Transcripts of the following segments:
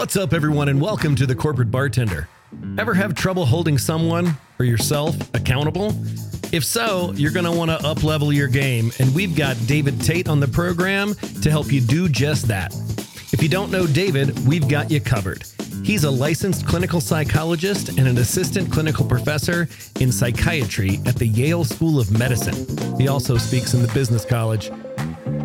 What's up, everyone, and welcome to the Corporate Bartender. Ever have trouble holding someone or yourself accountable? If so, you're going to want to uplevel your game, and we've got David Tate on the program to help you do just that. If you don't know David, we've got you covered. He's a licensed clinical psychologist and an assistant clinical professor in psychiatry at the Yale School of Medicine. He also speaks in the business college.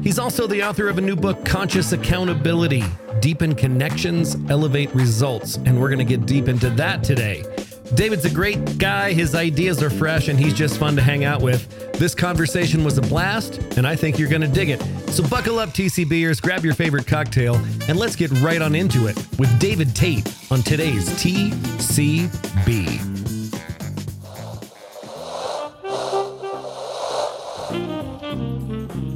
He's also the author of a new book, Conscious Accountability Deepen Connections, Elevate Results. And we're going to get deep into that today. David's a great guy. His ideas are fresh and he's just fun to hang out with. This conversation was a blast, and I think you're going to dig it. So buckle up, TCBers, grab your favorite cocktail, and let's get right on into it with David Tate on today's TCB.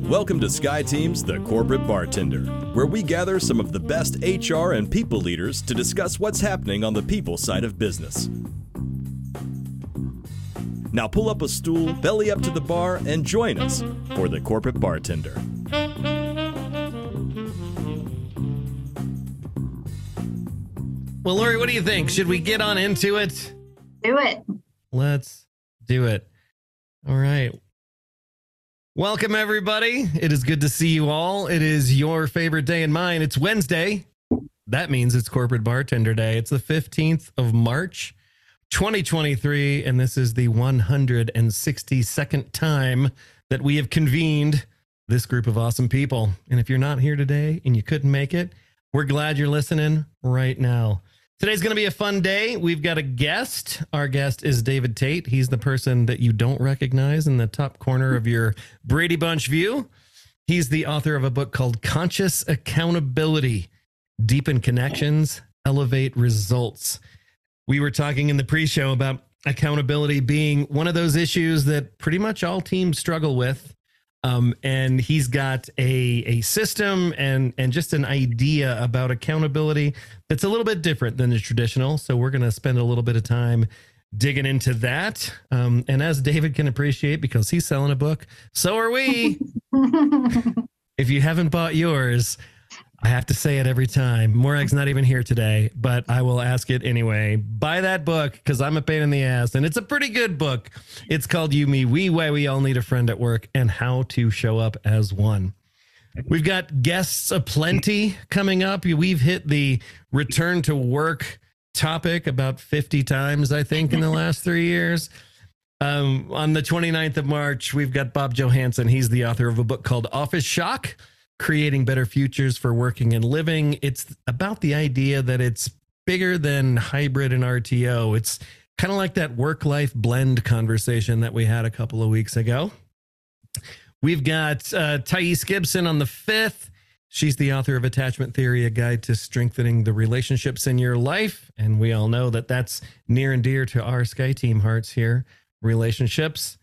Welcome to SkyeTeam's The Corporate Bartender, where we gather some of the best HR and people leaders to discuss what's happening on the people side of business. Now pull up a stool, belly up to the bar, and join us for The Corporate Bartender. Well, Lori, what do you think? Should we get on into it? Do it. Let's do it. All right. Welcome, everybody. It is good to see you all. It is your favorite day and mine. It's Wednesday. That means it's Corporate Bartender Day. It's the 15th of March, 2023, and this is the 162nd time that we have convened this group of awesome people. And if you're not here today and you couldn't make it, we're glad you're listening right now. Today's going to be a fun day. We've got a guest. Our guest is David Tate. He's the person that you don't recognize in the top corner of your Brady Bunch view. He's the author of a book called Conscious Accountability Deepen Connections, Elevate Results. We were talking in the pre show about accountability being one of those issues that pretty much all teams struggle with. Um, and he's got a a system and and just an idea about accountability that's a little bit different than the traditional. So we're going to spend a little bit of time digging into that. Um, and as David can appreciate, because he's selling a book, so are we. if you haven't bought yours, I have to say it every time. Morag's not even here today, but I will ask it anyway. Buy that book because I'm a pain in the ass, and it's a pretty good book. It's called You, Me, We, Why We All Need a Friend at Work and How to Show Up as One. We've got guests aplenty coming up. We've hit the return to work topic about 50 times, I think, in the last three years. Um, on the 29th of March, we've got Bob Johansen. He's the author of a book called Office Shock creating better futures for working and living. It's about the idea that it's bigger than hybrid and RTO. It's kind of like that work life blend conversation that we had a couple of weeks ago. We've got uh, Thais Gibson on the 5th. She's the author of Attachment Theory, a guide to strengthening the relationships in your life. And we all know that that's near and dear to our SkyeTeam hearts here relationships.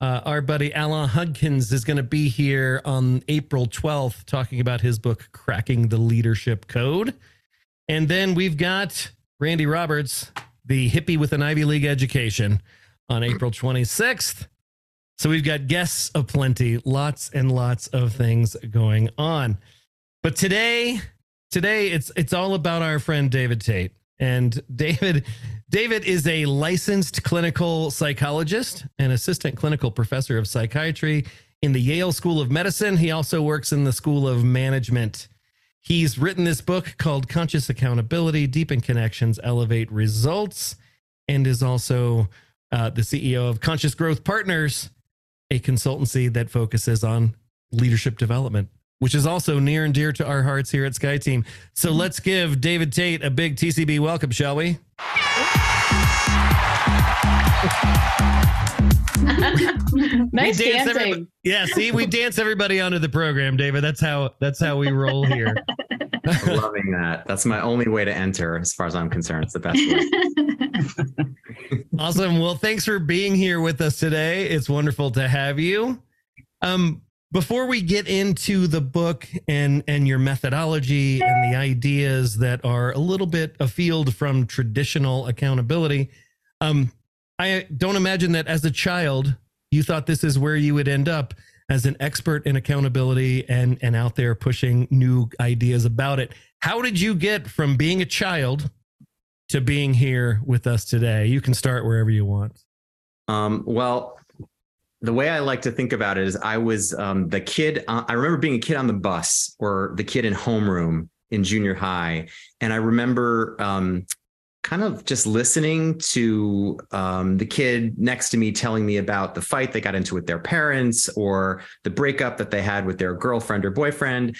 Uh, our buddy Alan Hudkins is going to be here on April 12th talking about his book, Cracking the Leadership Code. And then we've got Randy Roberts, the hippie with an Ivy League education, on April 26th. So we've got guests aplenty, lots and lots of things going on. But today, today it's it's all about our friend David Tate. And David David is a licensed clinical psychologist and assistant clinical professor of psychiatry in the Yale School of Medicine. He also works in the School of Management. He's written this book called Conscious Accountability Deepen Connections, Elevate Results, and is also uh, the CEO of Conscious Growth Partners, a consultancy that focuses on leadership development, which is also near and dear to our hearts here at SkyeTeam. So let's give David Tate a big TCB welcome, shall we? nice We dance dancing. everybo- Yeah, see, we dance everybody onto the program, David. That's how that's how we roll here. Loving that. That's my only way to enter, as far as I'm concerned. It's the best way. awesome. Well, thanks for being here with us today. It's wonderful to have you. Um, before we get into the book and and your methodology and the ideas that are a little bit afield from traditional accountability, um, I don't imagine that as a child you thought this is where you would end up. as an expert in accountability and and out there pushing new ideas about it. How did you get from being a child to being here with us today? You can start wherever you want. Um, well, the way I like to think about it is I was um, the kid. Uh, I remember being a kid on the bus or the kid in homeroom in junior high. And I remember um, kind of just listening to um, the kid next to me telling me about the fight they got into with their parents or the breakup that they had with their girlfriend or boyfriend.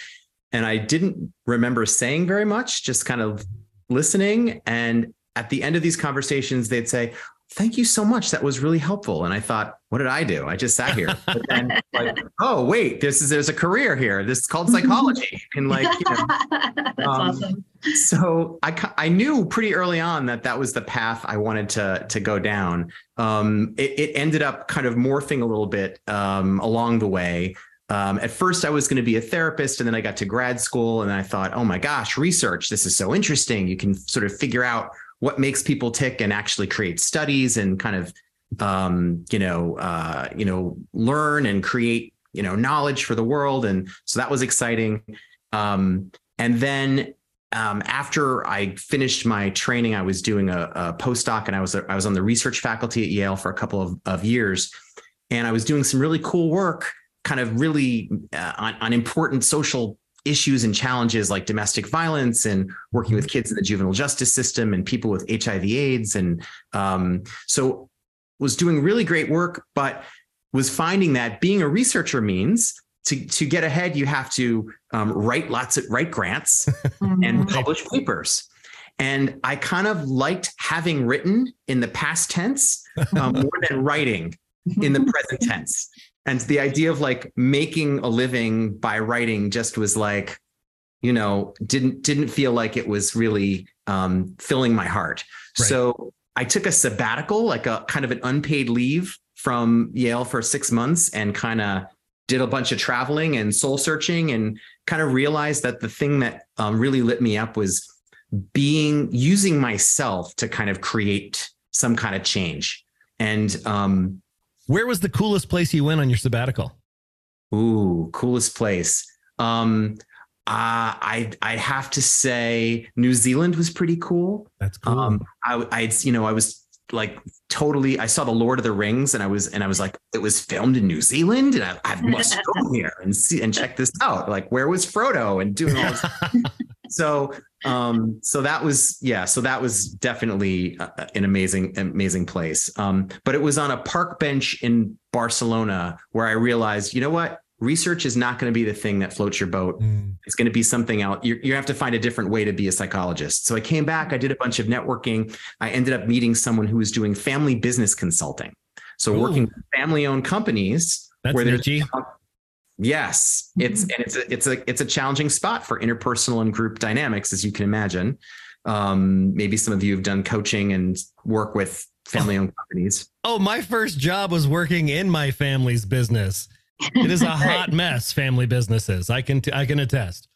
And I didn't remember saying very much, just kind of listening. And at the end of these conversations, they'd say, thank you so much. That was really helpful. And I thought, what did I do? I just sat here. But then, like, oh wait, this is there's a career here. This is called psychology. And like, you know, That's um, awesome. so I I knew pretty early on that that was the path I wanted to to go down. Um, it, it ended up kind of morphing a little bit um, along the way. Um, at first, I was going to be a therapist, and then I got to grad school, and I thought, oh my gosh, research! This is so interesting. You can sort of figure out what makes people tick and actually create studies and kind of um, you know uh, you know learn and create you know knowledge for the world, and so that was exciting. Um, and then um, after I finished my training, I was doing a, a postdoc, and I was I was on the research faculty at Yale for a couple of, of years, and I was doing some really cool work, kind of really uh, on, on important social issues and challenges like domestic violence and working with kids in the juvenile justice system and people with HIV/AIDS, and um, so was doing really great work, but was finding that being a researcher means to to get ahead, you have to um, write lots of write grants and publish papers. And I kind of liked having written in the past tense um, more than writing in the present tense. And the idea of like making a living by writing just was like, you know, didn't didn't feel like it was really um, filling my heart. Right. So I took a sabbatical, like a kind of an unpaid leave from Yale for six months, and kind of did a bunch of traveling and soul searching, and kind of realized that the thing that um, really lit me up was being using myself to kind of create some kind of change. And um, Where was the coolest place you went on your sabbatical? Ooh, coolest place. Um, uh, I I'd have to say New Zealand was pretty cool. That's cool. Um, I I'd you know I was like totally. I saw the Lord of the Rings, and I was and I was like, it was filmed in New Zealand, and I, I must go here and see and check this out. Like, where was Frodo and doing all this? so um so that was yeah so that was definitely uh, an amazing amazing place um but it was on a park bench in barcelona where i realized you know what research is not going to be the thing that floats your boat Mm. it's going to be something else you you have to find a different way to be a psychologist so i came back i did a bunch of networking i ended up meeting someone who was doing family business consulting so Ooh. working with family owned companies That's where there's. Yes, it's and it's a it's a it's a challenging spot for interpersonal and group dynamics, as you can imagine. Um, maybe some of you have done coaching and work with family-owned companies. Oh, my first job was working in my family's business. It is a hot mess, family businesses. I can I can attest.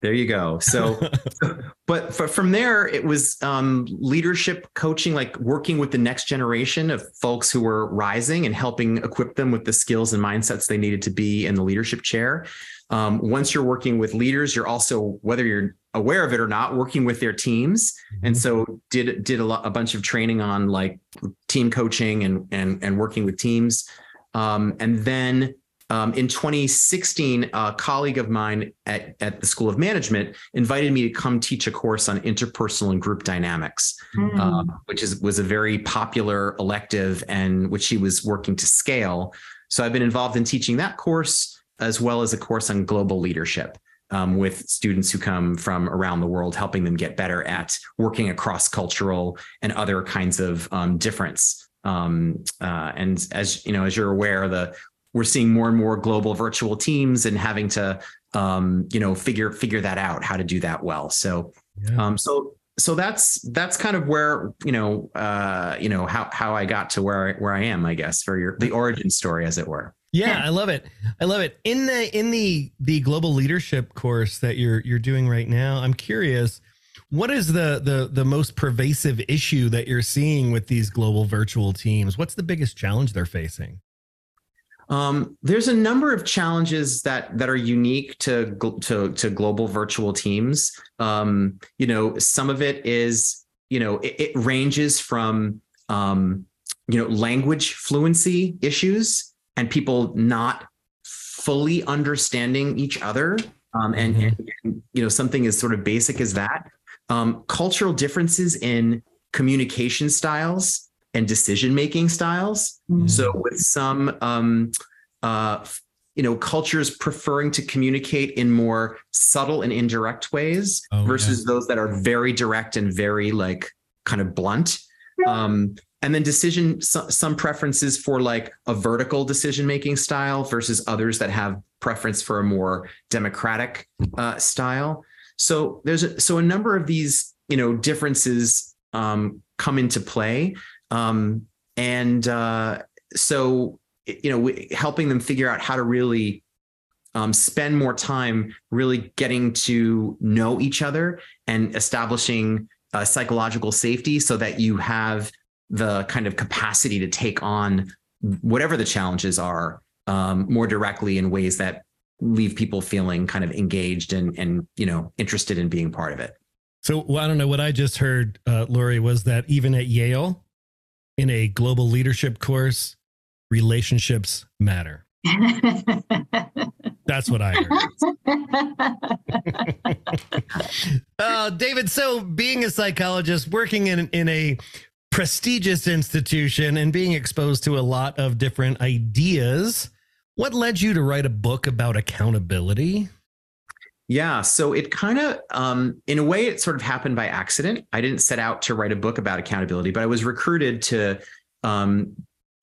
There you go. So, but from there, it was um, leadership coaching, like working with the next generation of folks who were rising and helping equip them with the skills and mindsets they needed to be in the leadership chair. Um, once you're working with leaders, you're also, whether you're aware of it or not, working with their teams. And so did did a, lot, a bunch of training on like team coaching and and and working with teams. Um, and then um, in 2016, a colleague of mine at, at the School of Management invited me to come teach a course on interpersonal and group dynamics, Mm. um, which is was a very popular elective and which he was working to scale. So I've been involved in teaching that course as well as a course on global leadership. Um, with students who come from around the world, helping them get better at working across cultural and other kinds of um, difference. Um, uh, and as you know, as you're aware, the we're seeing more and more global virtual teams and having to um, you know figure figure that out how to do that well so Yeah. um, so so that's that's kind of where you know uh, you know how how I got to where I, where I am I guess for your the origin story as it were Yeah, I love it. I love it. In the in the the global leadership course that you're you're doing right now, I'm curious, what is the the the most pervasive issue that you're seeing with these global virtual teams? What's the biggest challenge they're facing? Um, there's a number of challenges that that are unique to to, to global virtual teams. Um, you know, some of it is you know it, it ranges from um, you know language fluency issues and people not fully understanding each other um, and, mm-hmm. and, you know something as sort of basic as that um, cultural differences in communication styles and decision making styles. Mm-hmm. so with some um, uh, you know cultures preferring to communicate in more subtle and indirect ways oh, versus yeah. those that are very direct and very like kind of blunt. Um, and then decision some preferences for like a vertical decision making style versus others that have preference for a more democratic uh, style. So there's a, so a number of these you know differences um, come into play um, and uh, so you know helping them figure out how to really um, spend more time really getting to know each other and establishing uh, psychological safety so that you have the kind of capacity to take on whatever the challenges are um, more directly in ways that leave people feeling kind of engaged and and you know interested in being part of it. So well, I don't know what I just heard, uh, Lori, was that even at Yale, in a global leadership course, relationships matter. That's what I heard. uh, David, so being a psychologist, working in in a prestigious institution and being exposed to a lot of different ideas. What led you to write a book about accountability? Yeah, so it kind of, um, in a way, it sort of happened by accident. I didn't set out to write a book about accountability, but I was recruited to um,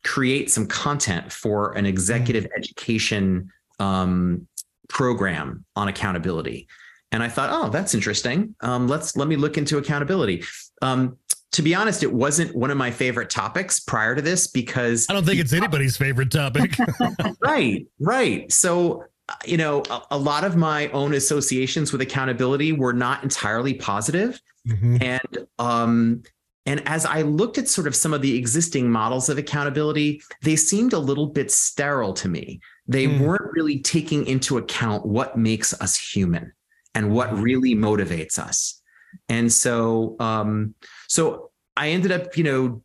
create some content for an executive education um, program on accountability. And I thought, oh, that's interesting. Um, let's let me look into accountability. Um, to be honest, it wasn't one of my favorite topics prior to this because I don't think it's anybody's favorite topic. right, right. So, you know, a, a, lot of my own associations with accountability were not entirely positive. Mm-hmm. And um, and as I looked at sort of some of the existing models of accountability, they seemed a little bit sterile to me. They mm. weren't really taking into account what makes us human and what really motivates us. And so, um, so I ended up, you know,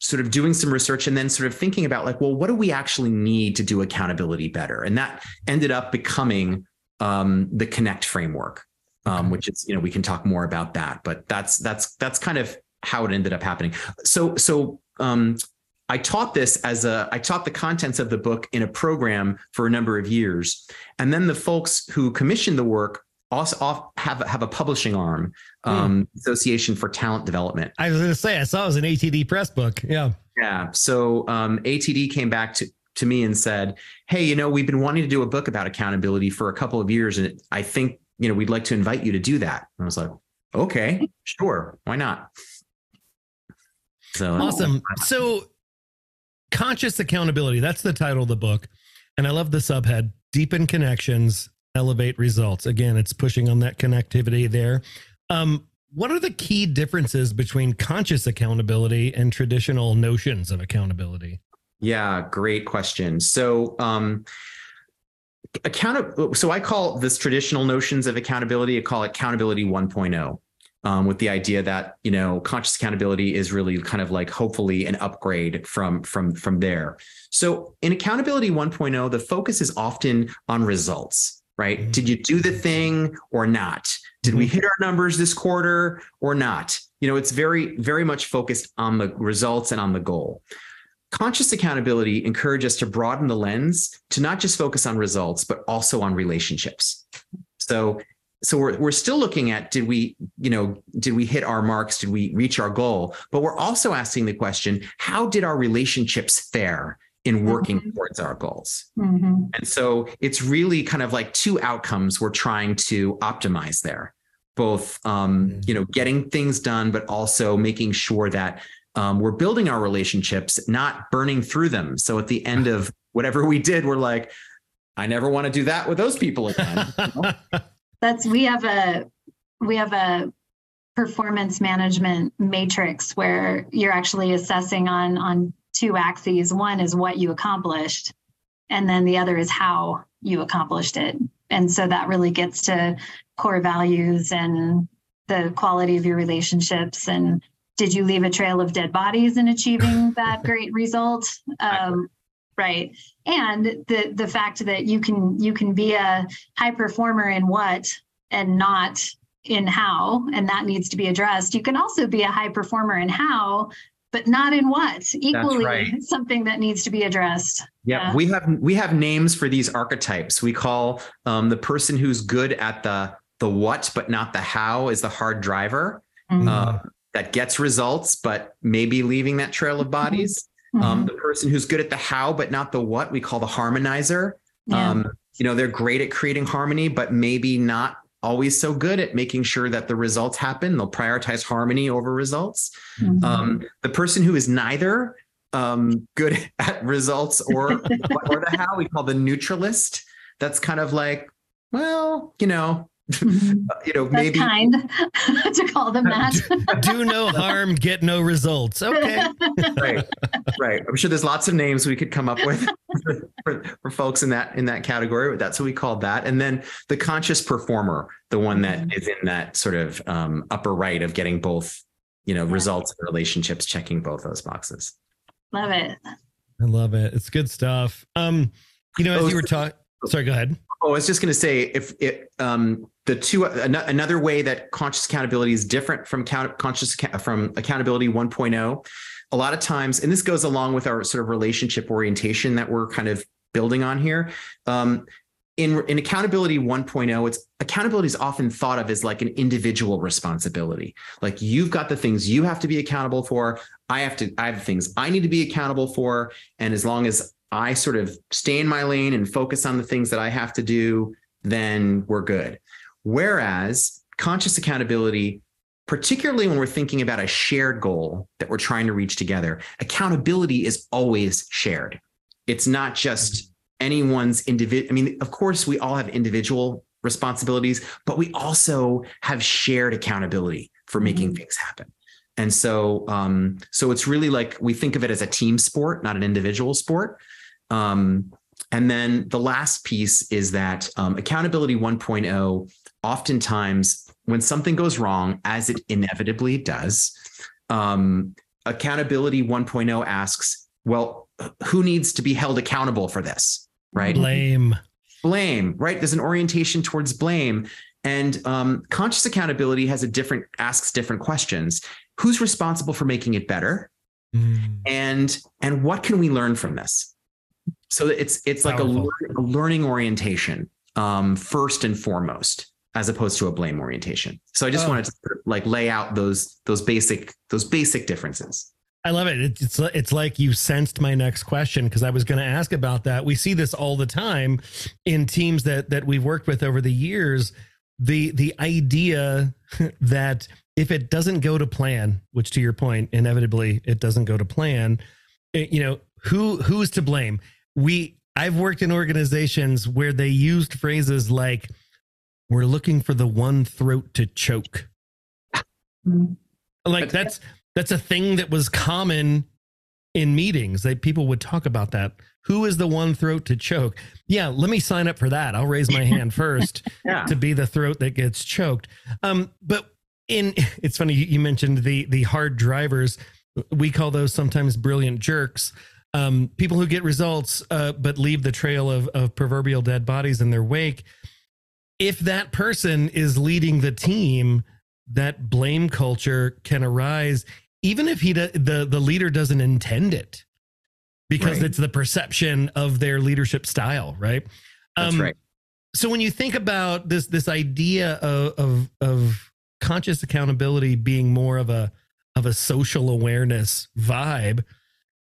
sort of doing some research and then sort of thinking about like, well, what do we actually need to do accountability better? And that ended up becoming um, the Connect framework, um, which is, you know, we can talk more about that, but that's that's that's kind of how it ended up happening. So so um, I taught this as a I taught the contents of the book in a program for a number of years, and then the folks who commissioned the work also off, have have a publishing arm, hmm. um. Association for Talent Development. I was going to say I saw it was an ATD press book. Yeah, yeah. So um, ATD came back to to me and said, "Hey, you know, we've been wanting to do a book about accountability for a couple of years, and I think you know we'd like to invite you to do that." And I was like, "Okay, sure, why not?" So awesome. So conscious accountability. That's the title of the book, and I love the subhead: deepen connections elevate results. Again, it's pushing on that connectivity there. Um, what are the key differences between conscious accountability and traditional notions of accountability? Yeah, great question. So, um, account so I call this traditional notions of accountability, I call it accountability 1.0. Um, with the idea that you know conscious accountability is really kind of like hopefully an upgrade from from from there so in accountability 1.0 the focus is often on results right? Mm-hmm. Did you do the thing or not? Did we mm-hmm. hit our numbers this quarter or not? You know, it's very, very much focused on the results and on the goal. Conscious accountability encourages us to broaden the lens to not just focus on results, but also on relationships. So, so we're, we're still looking at did we, you know, did we hit our marks? Did we reach our goal? But we're also asking the question, how did our relationships fare? In working mm-hmm. towards our goals. Mm-hmm. And so it's really kind of like two outcomes we're trying to optimize there, both um, mm-hmm. you know getting things done, but also making sure that um, we're building our relationships, not burning through them. So at the end of whatever we did, we're like, I never want to do that with those people again. You know? That's we have a we have a performance management matrix where you're actually assessing on on two axes. One is what you accomplished, and then the other is how you accomplished it. And so that really gets to core values and the quality of your relationships and did you leave a trail of dead bodies in achieving that great result um, right and the the fact that you can you can be a high performer in what and not in how and that needs to be addressed you can also be a high performer in how but not in what equally right. something that needs to be addressed yeah, yeah, we have we have names for these archetypes we call um, the person who's good at the the what but not the how is the hard driver mm-hmm. uh, that gets results but maybe leaving that trail of bodies mm-hmm. um, the person who's good at the how but not the what we call the harmonizer yeah. um, you know they're great at creating harmony but maybe not always so good at making sure that the results happen. They'll prioritize harmony over results. Mm-hmm. Um, the person who is neither um, good at results or or the how we call the neutralist. That's kind of like, well, you know, Mm-hmm. you know, That's maybe kind to call them that. do, do, no harm, get no results. Okay. right. Right. I'm sure there's lots of names we could come up with for, for, for, folks in that in that category. But that's what we called that. And then the conscious performer, the one that mm-hmm. is in that sort of um, upper right of getting both, you know, yeah. results and relationships, checking both those boxes. Love it. I love it. It's good stuff. Um, you know, as you were talking, sorry, go ahead. Oh, I was just going to say if it um, the two another way that conscious accountability is different from count, conscious from accountability 1.0 a lot of times and this goes along with our sort of relationship orientation that we're kind of building on here um, in, in accountability 1.0 it's accountability is often thought of as like an individual responsibility like you've got the things you have to be accountable for i have to i have things i need to be accountable for and as long as I sort of stay in my lane and focus on the things that I have to do, then we're good. Whereas conscious accountability, particularly when we're thinking about a shared goal that we're trying to reach together, accountability is always shared. It's not just anyone's individual. I mean, of course, we all have individual responsibilities, but we also have shared accountability for making mm-hmm. things happen. And so, um, so it's really like we think of it as a team sport, not an individual sport. Um, and then the last piece is that um, accountability 1.0, oftentimes when something goes wrong, as it inevitably does, um, accountability 1.0 asks, well, who needs to be held accountable for this? Right? Blame. Blame, right? There's an orientation towards blame. And um, conscious accountability has a different, asks different questions. Who's responsible for making it better? Mm. And and what can we learn from this? So it's it's like a, a, learning orientation um, first and foremost as opposed to a blame orientation so i just oh. wanted to like lay out those those basic those basic differences I love it. It's it's like you sensed my next question because I was going to ask about that. We see this all the time in teams that that we've worked with over the years. The the idea that if it doesn't go to plan, which to your point, inevitably it doesn't go to plan, it, you know who who's to blame? We I've worked in organizations where they used phrases like we're looking for the one throat to choke. Mm-hmm. Like that's that's a thing that was common in meetings. That people would talk about that. Who is the one throat to choke? Yeah, let me sign up for that. I'll raise my hand first yeah. to be the throat that gets choked. Um, but in it's funny you mentioned the the hard drivers. We call those sometimes brilliant jerks um, people who get results uh, but leave the trail of, of proverbial dead bodies in their wake. If that person is leading the team that blame culture can arise even if he the the leader doesn't intend it. Because right. it's the perception of their leadership style right? That's um, right. so when you think about this this idea of, of of conscious accountability being more of a of a social awareness vibe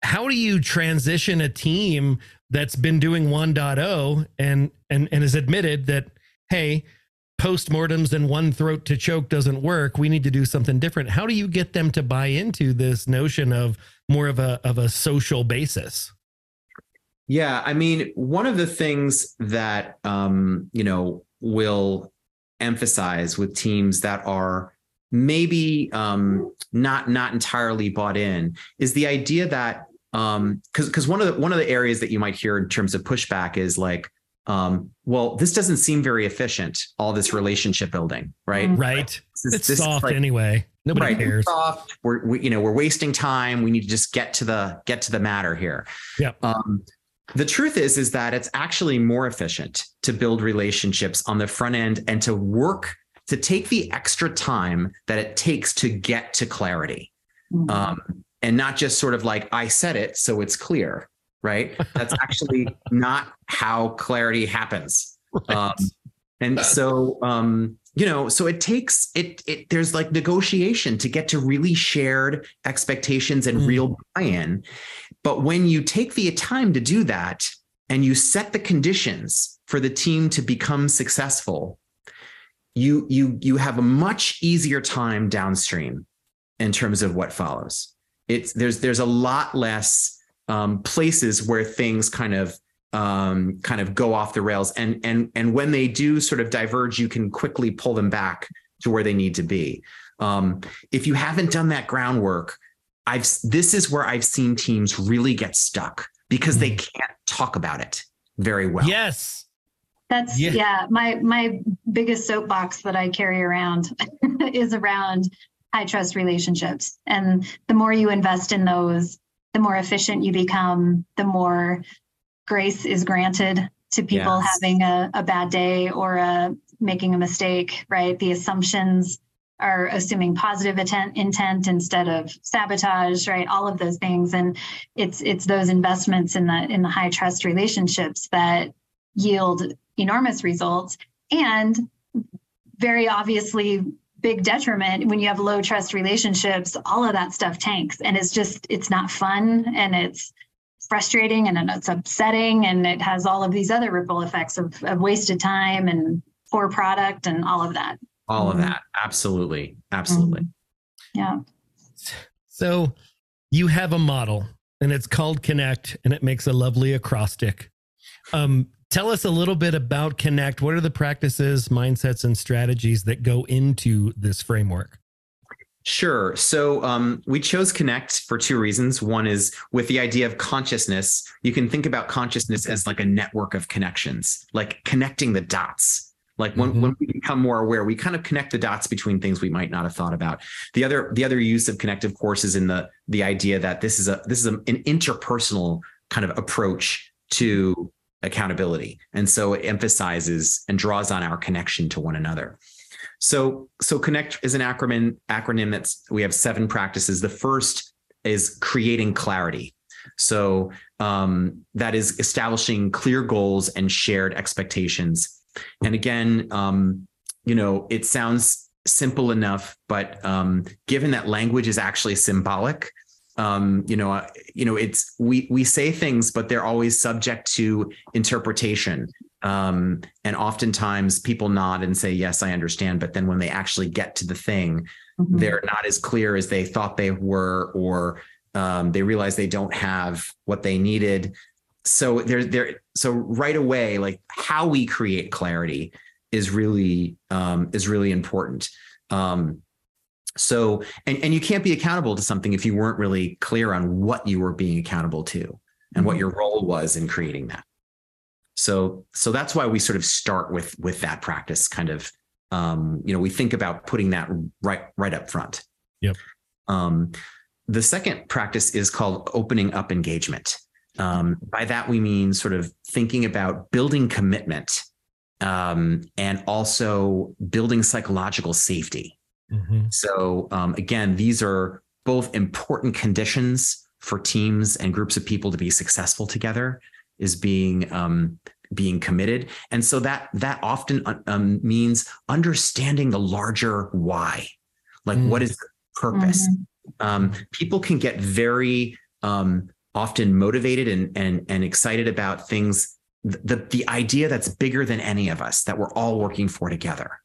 how do you transition a team that's been doing 1.0 and and and has admitted that hey postmortems and one throat to choke doesn't work. We need to do something different. How do you get them to buy into this notion of more of a of a social basis? Yeah i mean one of the things that um you know will emphasize with teams that are maybe um not not entirely bought in is the idea that um because because one of the one of the areas that you might hear in terms of pushback is like um well this doesn't seem very efficient all this relationship building right Mhm. Right. This- It's this soft like- anyway. Nobody right, cares. soft. We're we, you know we're wasting time. We need to just get to the get to the matter here. Yep. Um, the truth is is that it's actually more efficient to build relationships on the front end and to work to take the extra time that it takes to get to clarity, Mhm. um, and not just sort of like I said it so it's clear. Right. That's actually not how clarity happens. Um, and so, um, you know, so it takes it, it, there's like negotiation to get to really shared expectations and Mm. real buy-in. But when you take the time to do that and you set the conditions for the team to become successful, you, you, you have a much easier time downstream in terms of what follows. It's there's, there's a lot less um, places where things kind of um, kind of go off the rails and and and when they do sort of diverge you can quickly pull them back to where they need to be um, if you haven't done that groundwork i've this is where i've seen teams really get stuck because they can't talk about it very well Yes. That's Yeah. yeah. My my biggest soapbox that I carry around is around high trust relationships, and the more you invest in those, the more efficient you become. The more grace is granted to people Yes. having a, a bad day or a making a mistake. Right? The assumptions are assuming positive intent, intent instead of sabotage. Right? All of those things, and it's it's those investments in the in the high trust relationships that yield enormous results and very obviously big detriment when you have low trust relationships. All of that stuff tanks and it's just it's not fun and it's frustrating and it's upsetting and it has all of these other ripple effects of, of wasted time and poor product and all of that. All of Mhm. that. Absolutely. Absolutely. Yeah. So you have a model and it's called Connect and it makes a lovely acrostic. Um, tell us a little bit about Connect. What are the practices, mindsets, and strategies that go into this framework? Sure. So um, we chose Connect for two reasons. One is with the idea of consciousness, you can think about consciousness as like a network of connections, like connecting the dots. Like when, Mhm. when we become more aware, we kind of connect the dots between things we might not have thought about. The other the other use of Connect, of course, is in the the idea that this is a this is a, an interpersonal kind of approach to accountability, and so it emphasizes and draws on our connection to one another. So, so connect is an acronym acronym that's we have seven practices. The first is creating clarity. So um, that is establishing clear goals and shared expectations. And again, um, you know, it sounds simple enough, but um, given that language is actually symbolic, um, you know, uh, you know, it's we we say things, but they're always subject to interpretation. Um, and oftentimes people nod and say, yes, I understand. But then when they actually get to the thing, Mhm. they're not as clear as they thought they were, or um, they realize they don't have what they needed. So there, there, so right away, like how we create clarity is really um, is really important. Um, so, and and you can't be accountable to something if you weren't really clear on what you were being accountable to and what Mhm. your role was in creating that. So, so that's why we sort of start with with that practice, kind of. Um, you know, we think about putting that right right up front. Yep. Um, the second practice is called opening up engagement. Um, by that we mean sort of thinking about building commitment um, and also building psychological safety. Mhm. So um, again, these are both important conditions for teams and groups of people to be successful together. Is being um, being committed, and so that that often um, means understanding the larger why, like Mm. what is the purpose. Um, people can get very um, often motivated and and and excited about things. The the idea that's bigger than any of us that we're all working for together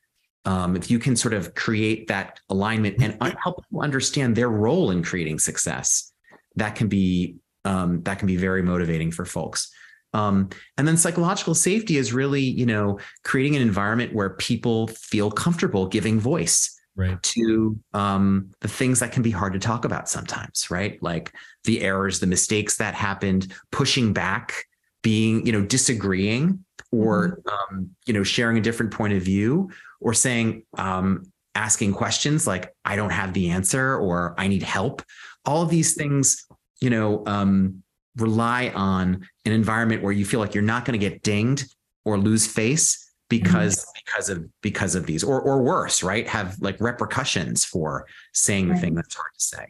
um, if you can sort of create that alignment and un- help people understand their role in creating success, that can be um, that can be very motivating for folks. Um, and then psychological safety is really, you know, creating an environment where people feel comfortable giving voice right. to um, the things that can be hard to talk about sometimes, right? Like the errors, the mistakes that happened, pushing back, being, you know, disagreeing or, um, you know, sharing a different point of view or saying, um, asking questions like, I don't have the answer or I need help. All of these things, you know, um, rely on an environment where you feel like you're not going to get dinged or lose face because mm-hmm. because of because of these or or worse right have like repercussions for saying the thing that's hard to say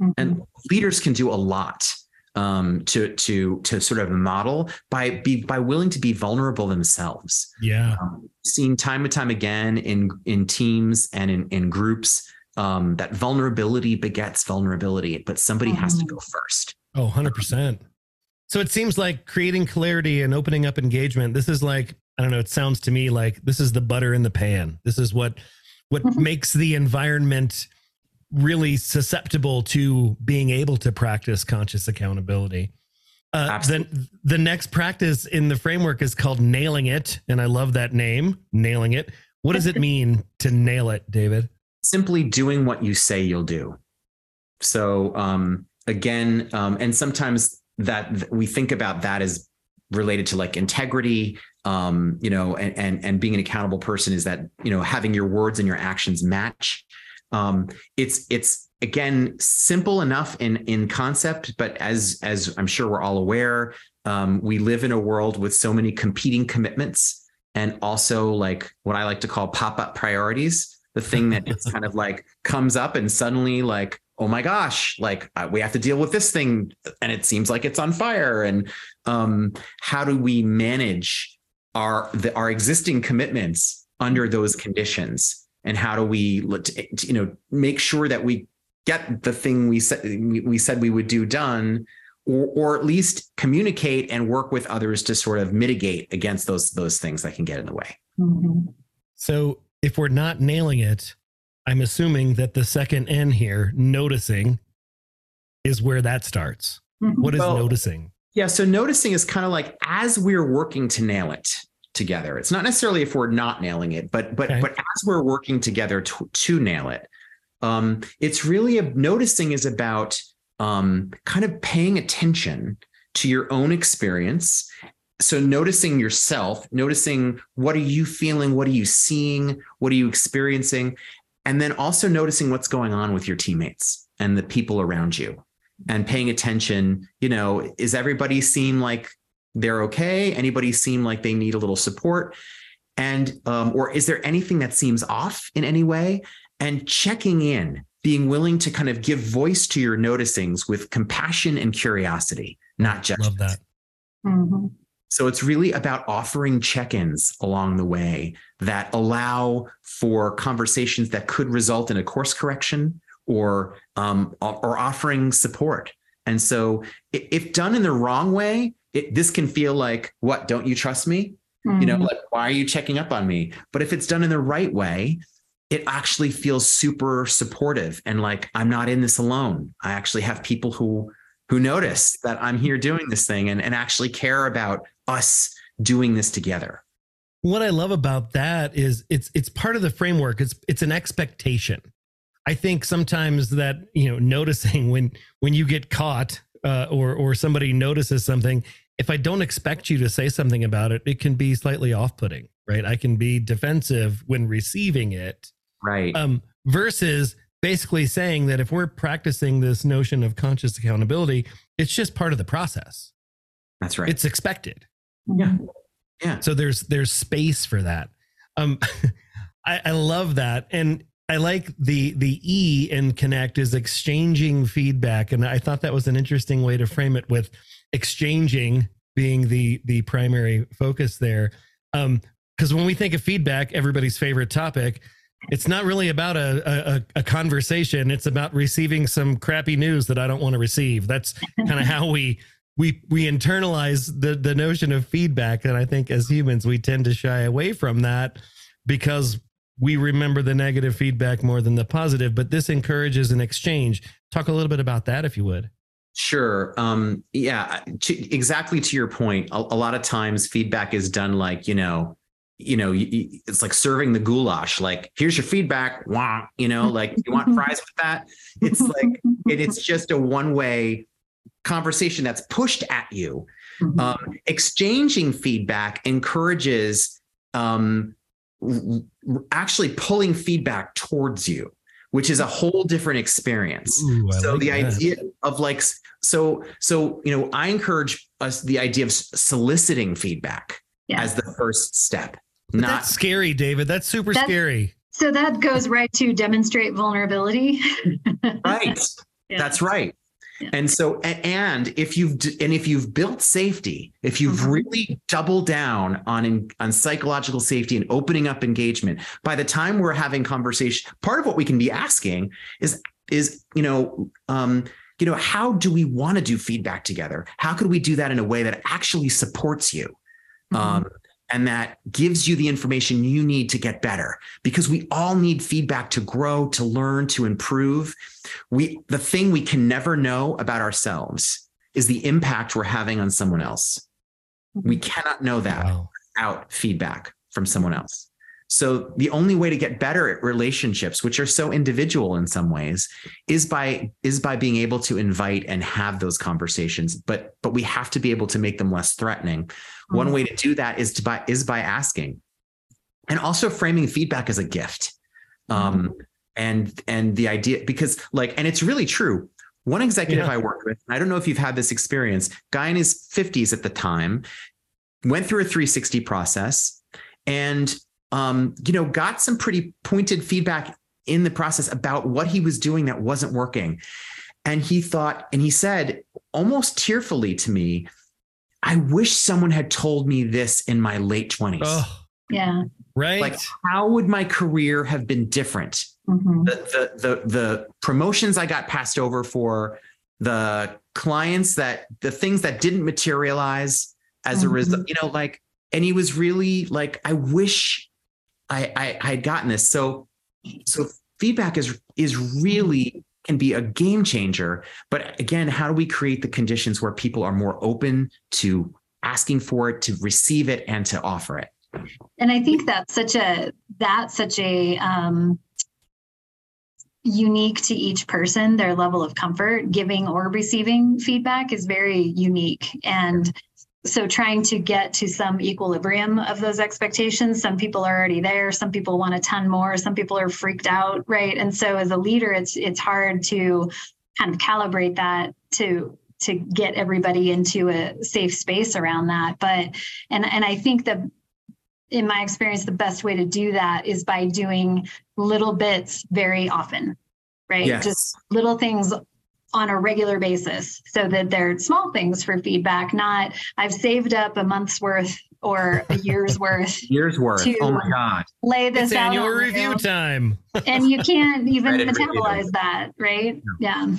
mm-hmm. and leaders can do a lot um, to to to sort of model by be by willing to be vulnerable themselves yeah um, seen time and time again in in teams and in in groups um, that vulnerability begets vulnerability but somebody mm-hmm. has to mm-hmm. go first oh 100% so it seems like creating clarity and opening up engagement. This is like I don't know. It sounds to me like this is the butter in the pan. This is what what mm-hmm. makes the environment really susceptible to being able to practice conscious accountability. Uh, then the next practice in the framework is called nailing it, and I love that name, nailing it. What does it mean to nail it, David? Simply doing what you say you'll do. So um, again, um, and sometimes that we think about that as related to like integrity um, you know and, and and being an accountable person is that you know having your words and your actions match um, it's it's again simple enough in in concept but as as i'm sure we're all aware um, we live in a world with so many competing commitments and also like what i like to call pop-up priorities the thing that kind of like comes up and suddenly like oh my gosh, like uh, we have to deal with this thing and it seems like it's on fire. And um, how do we manage our the, our existing commitments under those conditions? And how do we, you know, make sure that we get the thing we said we said we would do done, or or at least communicate and work with others to sort of mitigate against those those things that can get in the way. Mm-hmm. So if we're not nailing it, I'm assuming that the second N here, noticing, is where that starts. Mm-hmm. What is well, noticing? Yeah. So noticing is kind of like as we're working to nail it together. It's not necessarily if we're not nailing it, but but okay. but as we're working together to, to nail it, um, it's really a, noticing is about um, kind of paying attention to your own experience so noticing yourself noticing what are you feeling what are you seeing what are you experiencing and then also noticing what's going on with your teammates and the people around you and paying attention. You know, is everybody seem like they're okay? Anybody seem like they need a little support? And, um, or is there anything that seems off in any way? And checking in, being willing to kind of give voice to your noticings with compassion and curiosity, not judgment. Love that. Mm-hmm. So it's really about offering check ins along the way that allow for conversations that could result in a course correction or, um, or offering support. And so if done in the wrong way, it, this can feel like, what, don't you trust me? Mm-hmm. You know, mm-hmm. like, why are you checking up on me? But if it's done in the right way, it actually feels super supportive and like I'm not in this alone. I actually have people who who notice that I'm here doing this thing and, and actually care about us doing this together. What I love about that is it's it's part of the framework. It's it's an expectation. I think sometimes that you know noticing when when you get caught uh, or or somebody notices something, if I don't expect you to say something about it, it can be slightly off-putting, right? I can be defensive when receiving it, right? Um, versus basically saying that if we're practicing this notion of conscious accountability, it's just part of the process. That's right. It's expected. Yeah. Yeah. So there's there's space for that. Um I, I love that. And I like the the E in connect is exchanging feedback. And I thought that was an interesting way to frame it with exchanging being the the primary focus there. Um, because when we think of feedback, everybody's favorite topic, it's not really about a, a, a conversation. It's about receiving some crappy news that I don't want to receive. That's kind of how we we we internalize the the notion of feedback and i think as humans we tend to shy away from that because we remember the negative feedback more than the positive but this encourages an exchange talk a little bit about that if you would Sure. Um, yeah, to, exactly to your point. A, a, lot of times feedback is done like, you know, you know, it's like serving the goulash. Like, here's your feedback. Wah, you know, like you want fries with that. It's like it, it's just a one way conversation that's pushed at you. Mm-hmm. Um, exchanging feedback encourages um, actually pulling feedback towards you which is a mm. whole different experience. Ooh, so like the that. idea of like so so you know i encourage us the idea of soliciting feedback yeah. as the first step but not that's scary david. That's super that's, scary. So that goes right to demonstrate vulnerability. Right. Yeah. that's right and so, and if you've and if you've built safety, if you've mm-hmm. really doubled down on on psychological safety and opening up engagement, by the time we're having conversation, part of what we can be asking is is you know um, you know how do we want to do feedback together? How could we do that in a way that actually supports you? Mm-hmm. Um, and that gives you the information you need to get better. Because we all need feedback to grow to learn to improve. We the thing we can never know about ourselves is the impact we're having on someone else. We mm-hmm. cannot know that wow. without feedback from someone else. So the only way to get better at relationships which are so individual in some ways is by is by being able to invite and have those conversations. But but we have to be able to make them less threatening one way to do that is to by is by asking, and also framing feedback as a gift. Um, and and the idea because like and it's really true. One executive yeah. I worked with, I don't know if you've had this experience. Guy in his 50s at the time went through a 360 process and um, you know got some pretty pointed feedback in the process about what he was doing that wasn't working. And he thought, and he said almost tearfully to me, I wish someone had told me this in my late 20s. Oh, yeah. Right. Like, how would my career have been different? Mm-hmm. The, the, the, the promotions I got passed over for, the clients that, the things that didn't materialize as mm-hmm. a result, you know, like, and he was really like, I wish I, I, I had gotten this. So, so feedback is, is really can be a game changer. But again, how do we create the conditions where people are more open to asking for it, to receive it, and to offer it? And I think that's such a that's such a um, unique to each person. Their level of comfort giving or receiving feedback is very unique, and so trying to get to some equilibrium of those expectations some people are already there some people want a ton more some people are freaked out right? And so as a leader it's it's hard to kind of calibrate that to to get everybody into a safe space around that. But and and i think that in my experience the best way to do that is by doing little bits very often right? Yes. just little things on a regular basis so that they're small things for feedback, not I've saved up a month's worth or a year's worth. year's worth. Oh my God. Lay this it's out. Annual review time. and you can't even metabolize that, right? Yeah. yeah.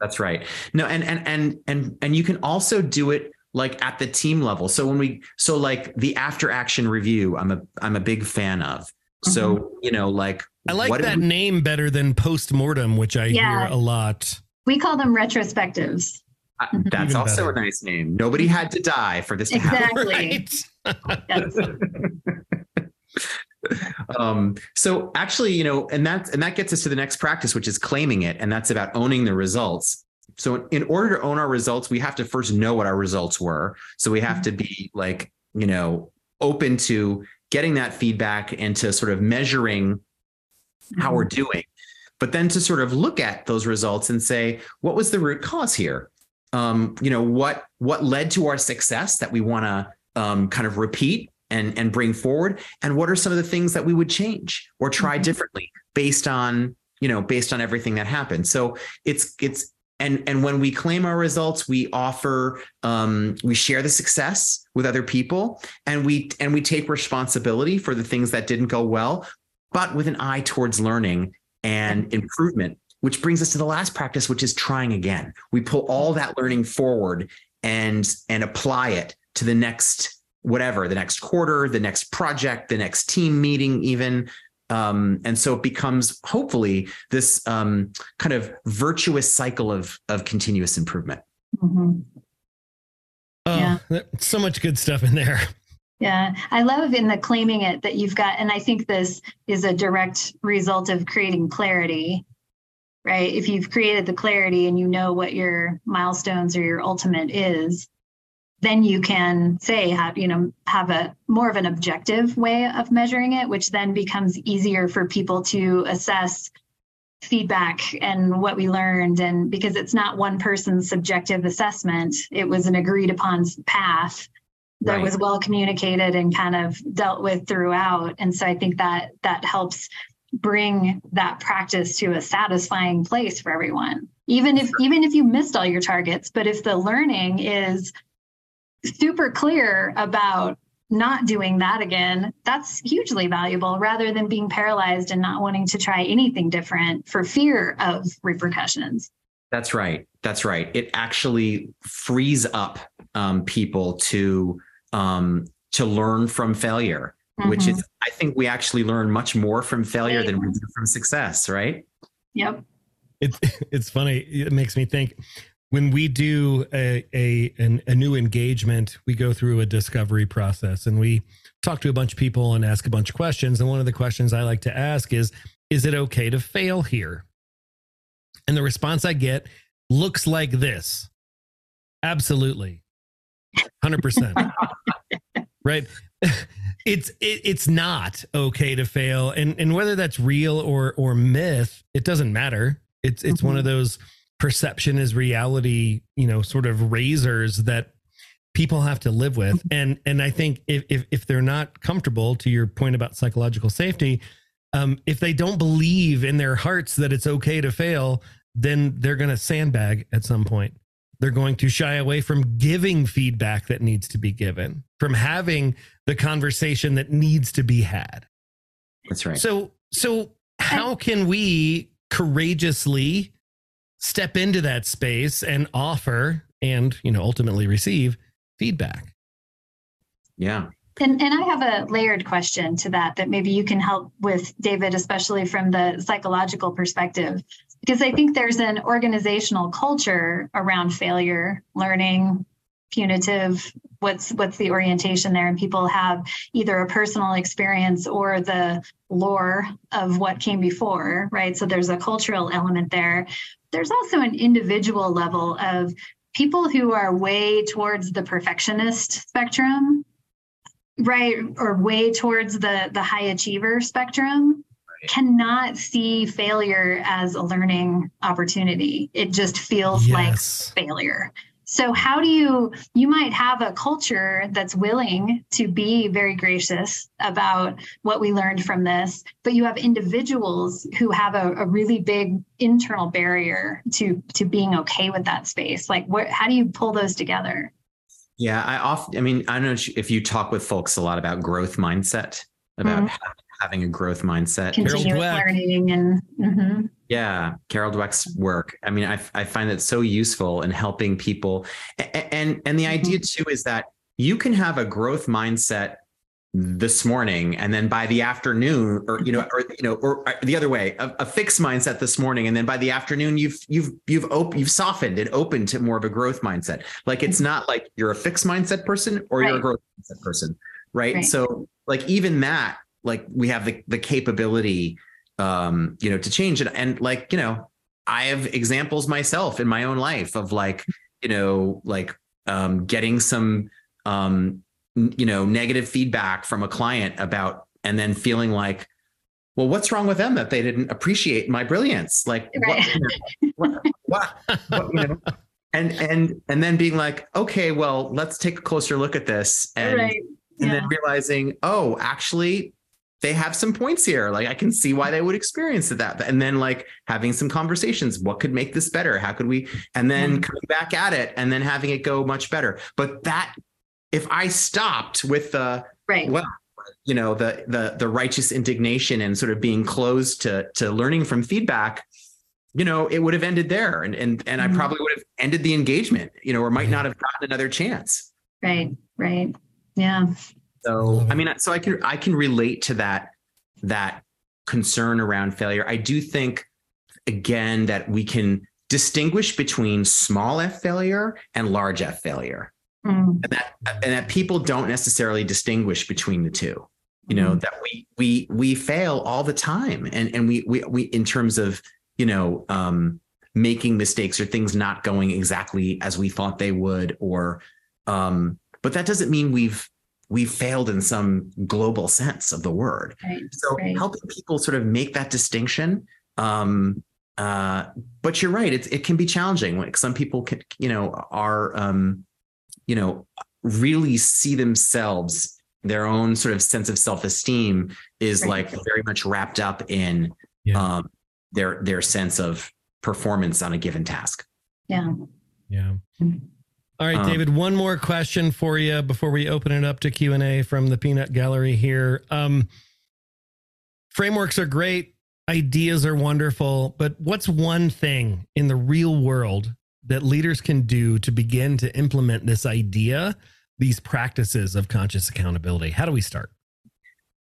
That's right. No, and and and and and you can also do it like at the team level. So when we so like the after action review, I'm a I'm a big fan of. So, mm-hmm. you know, like I like that we, name better than post mortem, which I yeah. hear a lot. We call them retrospectives. Uh, that's Even also better. a nice name. Nobody had to die for this to exactly. happen. um, so actually, you know, and that and that gets us to the next practice, which is claiming it, and that's about owning the results. So in order to own our results, we have to first know what our results were. So we have mm-hmm. to be like, you know, open to getting that feedback and to sort of measuring how mm-hmm. we're doing but then to sort of look at those results and say what was the root cause here? Um, you know what what led to our success that we want to um, kind of repeat and and bring forward? And what are some of the things that we would change or try mm-hmm. differently based on you know based on everything that happened? So it's it's and and when we claim our results we offer um, we share the success with other people and we and we take responsibility for the things that didn't go well but with an eye towards learning and improvement, which brings us to the last practice, which is trying again. We pull all that learning forward and and apply it to the next whatever, the next quarter, the next project, the next team meeting, even. Um, and so it becomes hopefully this um, kind of virtuous cycle of of continuous improvement. Mm-hmm. Oh, yeah. so much good stuff in there. Yeah, I love in the claiming it that you've got, and I think this is a direct result of creating clarity, right? If you've created the clarity and you know what your milestones or your ultimate is, then you can say have you know have a more of an objective way of measuring it, which then becomes easier for people to assess feedback and what we learned and because it's not one person's subjective assessment it was an agreed upon path that right. was well communicated and kind of dealt with throughout. And so i think that that helps bring that practice to a satisfying place for everyone even if even if you missed all your targets. But if the learning is super clear about not doing that again that's hugely valuable rather than being paralyzed and not wanting to try anything different for fear of repercussions. That's right. That's right. It actually frees up um, people to um, to learn from failure, mm-hmm. which is, I think we actually learn much more from failure right. than we do from success, right? Yep. It's it's funny. It makes me think when we do a a an, a new engagement, we go through a discovery process and we talk to a bunch of people and ask a bunch of questions. And one of the questions I like to ask is, "Is it okay to fail here?" And the response I get looks like this: Absolutely. 100%. right? It's it, it's not okay to fail and and whether that's real or or myth, it doesn't matter. It's it's mm-hmm. one of mm-hmm. those perception is reality, you know, sort of razors that people have to live with. Mm-hmm. And and I think if if, if they're not comfortable to your point about psychological safety, um, if they don't believe in their hearts that it's okay to fail, then they're going to sandbag at some point. They're going to shy away from giving feedback that needs to be given, from having the conversation that needs to be had. That's right. So, so how can we courageously step into that space and offer and, you know, ultimately receive feedback? Yeah. And, and I have a layered question to that that maybe you can help with, David, especially from the psychological perspective because I think there's an organizational culture around failure, learning, punitive. What's what's the orientation there? And people have either a personal experience or the lore of what came before, right? So there's a cultural element there. There's also an individual level of people who are way towards the perfectionist spectrum right or way towards the the high achiever spectrum cannot see failure as a learning opportunity. It just feels yes. like failure. So, how do you, you might have a culture that's willing to be very gracious about what we learned from this, but you have individuals who have a, a really big internal barrier to, to being okay with that space. Like, what, how do you pull those together? Yeah, I often, I mean, I don't know if you talk with folks a lot about growth mindset, about mm-hmm having a growth mindset. Continuous learning and mm-hmm. yeah, Carol Dweck's work. I mean, I, I find that so useful in helping people. And and, and the mm-hmm. idea too is that you can have a growth mindset this morning and then by the afternoon or you know or you know or uh, the other way a, a fixed mindset this morning and then by the afternoon you've you've you've op- you've softened and opened to more of a growth mindset like it's mm-hmm. not like you're a fixed mindset person or right. you're a growth mindset person right? right so like even that like we have the the capability um you know to change it and like you know i have examples myself in my own life of like you know like um getting some um you know negative feedback from a client about and then feeling like well what's wrong with them that they didn't appreciate my brilliance like right. what, you know, what, what, you know? and and and then being like okay well let's take a closer look at this and right. and then realizing oh actually they have some points here. Like I can see why they would experience that. And then like having some conversations. What could make this better? How could we? And then mm-hmm. coming back at it and then having it go much better. But that if I stopped with the right, well, you know, the the the righteous indignation and sort of being closed to to learning from feedback, you know, it would have ended there. And and and mm-hmm. I probably would have ended the engagement, you know, or might not have gotten another chance. Right, right. Yeah. So I mean, so I can I can relate to that that concern around failure. I do think again that we can distinguish between small f failure and large f failure. Mm. and that and that people don't necessarily distinguish between the two you know that we we we fail all the time and and we we, we in terms of you know um making mistakes or things not going exactly as we thought they would or um but that doesn't mean we've we've failed in some global sense of the word Right. so Right. helping people sort of make that distinction um uh but you're right it's, it can be challenging like some people can you know are um you know really see themselves their own sort of sense of self-esteem is Right. like very much wrapped up in Yeah. um their their sense of performance on a given task Yeah. Yeah. Mhm. All right, Um, David, one more question for you before we open it up to Q&A from the Peanut Gallery here. Um, frameworks are great, ideas are wonderful, but what's one thing in the real world that leaders can do to begin to implement this idea, these practices of conscious accountability? How do we start?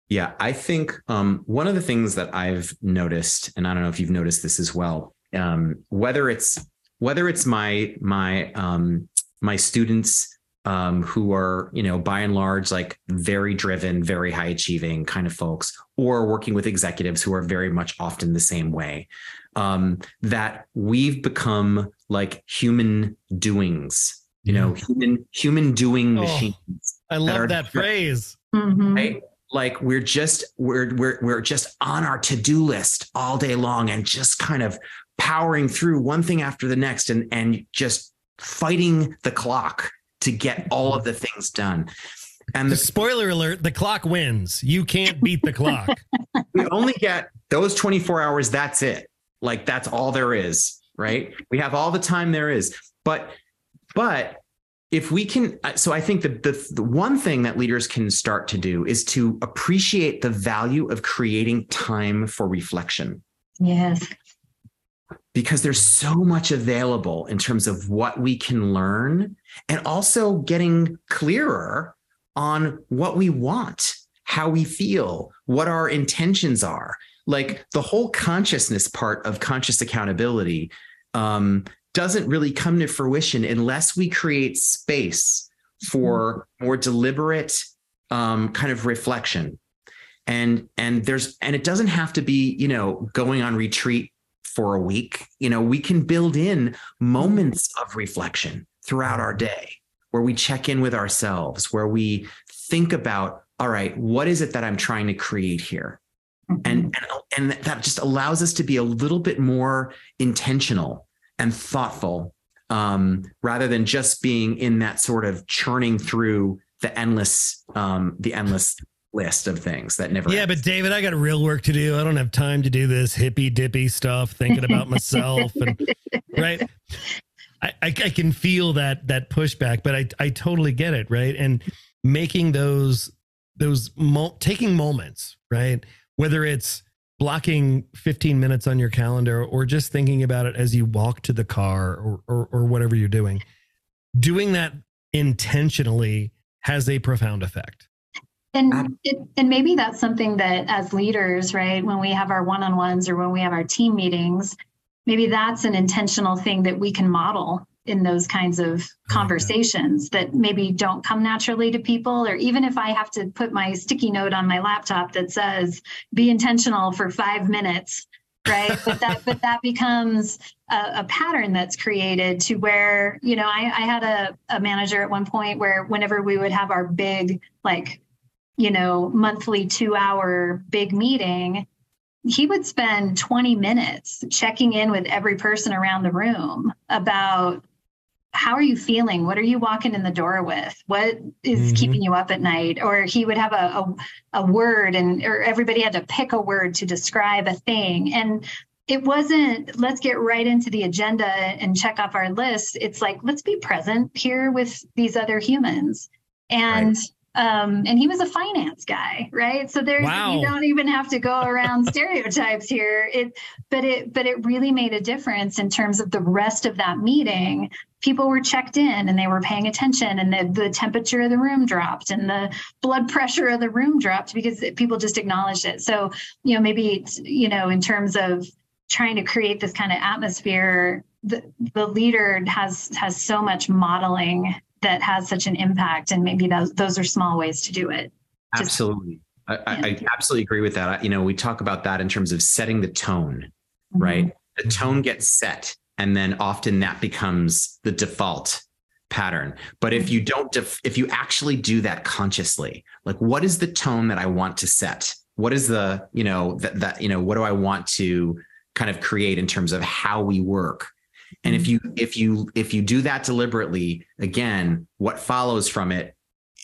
Yeah, I think um, one of the things that I've noticed, and I don't know if you've noticed this as well, um, whether it's whether it's my my um, my students um, who are you know by and large like very driven, very high achieving kind of folks, or working with executives who are very much often the same way, um, that we've become like human doings, you know, human human doing Oh, machines I love that phrase. Mhm. right? Like we're just we're we're we're just on our to-do list all day long and just kind of powering through one thing after the next and and just fighting the clock to get all of the things done. And The the, spoiler alert, the clock wins. You can't beat the clock. we only get those 24 hours that's it. Like that's all there is, right? We have all the time there is. But but if we can uh, so i think the, the the one thing that leaders can start to do is to appreciate the value of creating time for reflection Yes. Because there's so much available in terms of what we can learn and also getting clearer on what we want how we feel what our intentions are. Like the whole consciousness part of conscious accountability um, doesn't really come to fruition unless we create space for more deliberate um, kind of reflection. And and there's and it doesn't have to be you know going on retreat for a week you know we can build in moments of reflection throughout our day where we check in with ourselves where we think about all right what is it that i'm trying to create here Mhm. and and, and that just allows us to be a little bit more intentional and thoughtful um, rather than just being in that sort of churning through the endless um, the endless list of things that never Yeah, ends. but David, I got real work to do. I don't have time to do this hippy dippy stuff, thinking about myself and right. I, I, I can feel that that pushback, but I I totally get it, right? And making those those mo- taking moments, right? Whether it's blocking 15 minutes on your calendar or just thinking about it as you walk to the car or or, or whatever you're doing, doing that intentionally has a profound effect. And it, and maybe that's something that as leaders, right, when we have our one-on-ones or when we have our team meetings, maybe that's an intentional thing that we can model in those kinds of oh, that. conversations that maybe don't come naturally to people or even if I have to put my sticky note on my laptop that says be intentional for 5 minutes right but that but that becomes a, a pattern that's created to where you know I, I had a, a manager at one point where whenever we would have our big like you know monthly two hour big meeting he would spend 20 minutes checking in with every person around the room about how are you feeling? What are you walking in the door with? What is Mhm. keeping you up at night? Or he would have a, a, a word and or everybody had to pick a word to describe a thing. And it wasn't let's get right into the agenda and check off our list. It's like let's be present here with these other humans. And um and he was a finance guy right? So there's Wow. you don't even have to go around stereotypes here. It but it but it really made a difference in terms of the rest of that meeting. People were checked in and they were paying attention and the, the temperature of the room dropped and the blood pressure of the room dropped because people just acknowledged it. So you know maybe it's you know in terms of trying to create this kind of atmosphere the, the leader has has so much modeling that has such an impact and maybe those those are small ways to do it. Just, absolutely. I, I, absolutely agree with that. You know we talk about that in terms of setting the tone mm-hmm. right? The tone gets set and then often that becomes the default pattern. But if you don't def- if you actually do that consciously like what is the tone that i want to set? What is the you know that that you know what do i want to kind of create in terms of how we work and if mm-hmm. you if you if you do that deliberately again what follows from it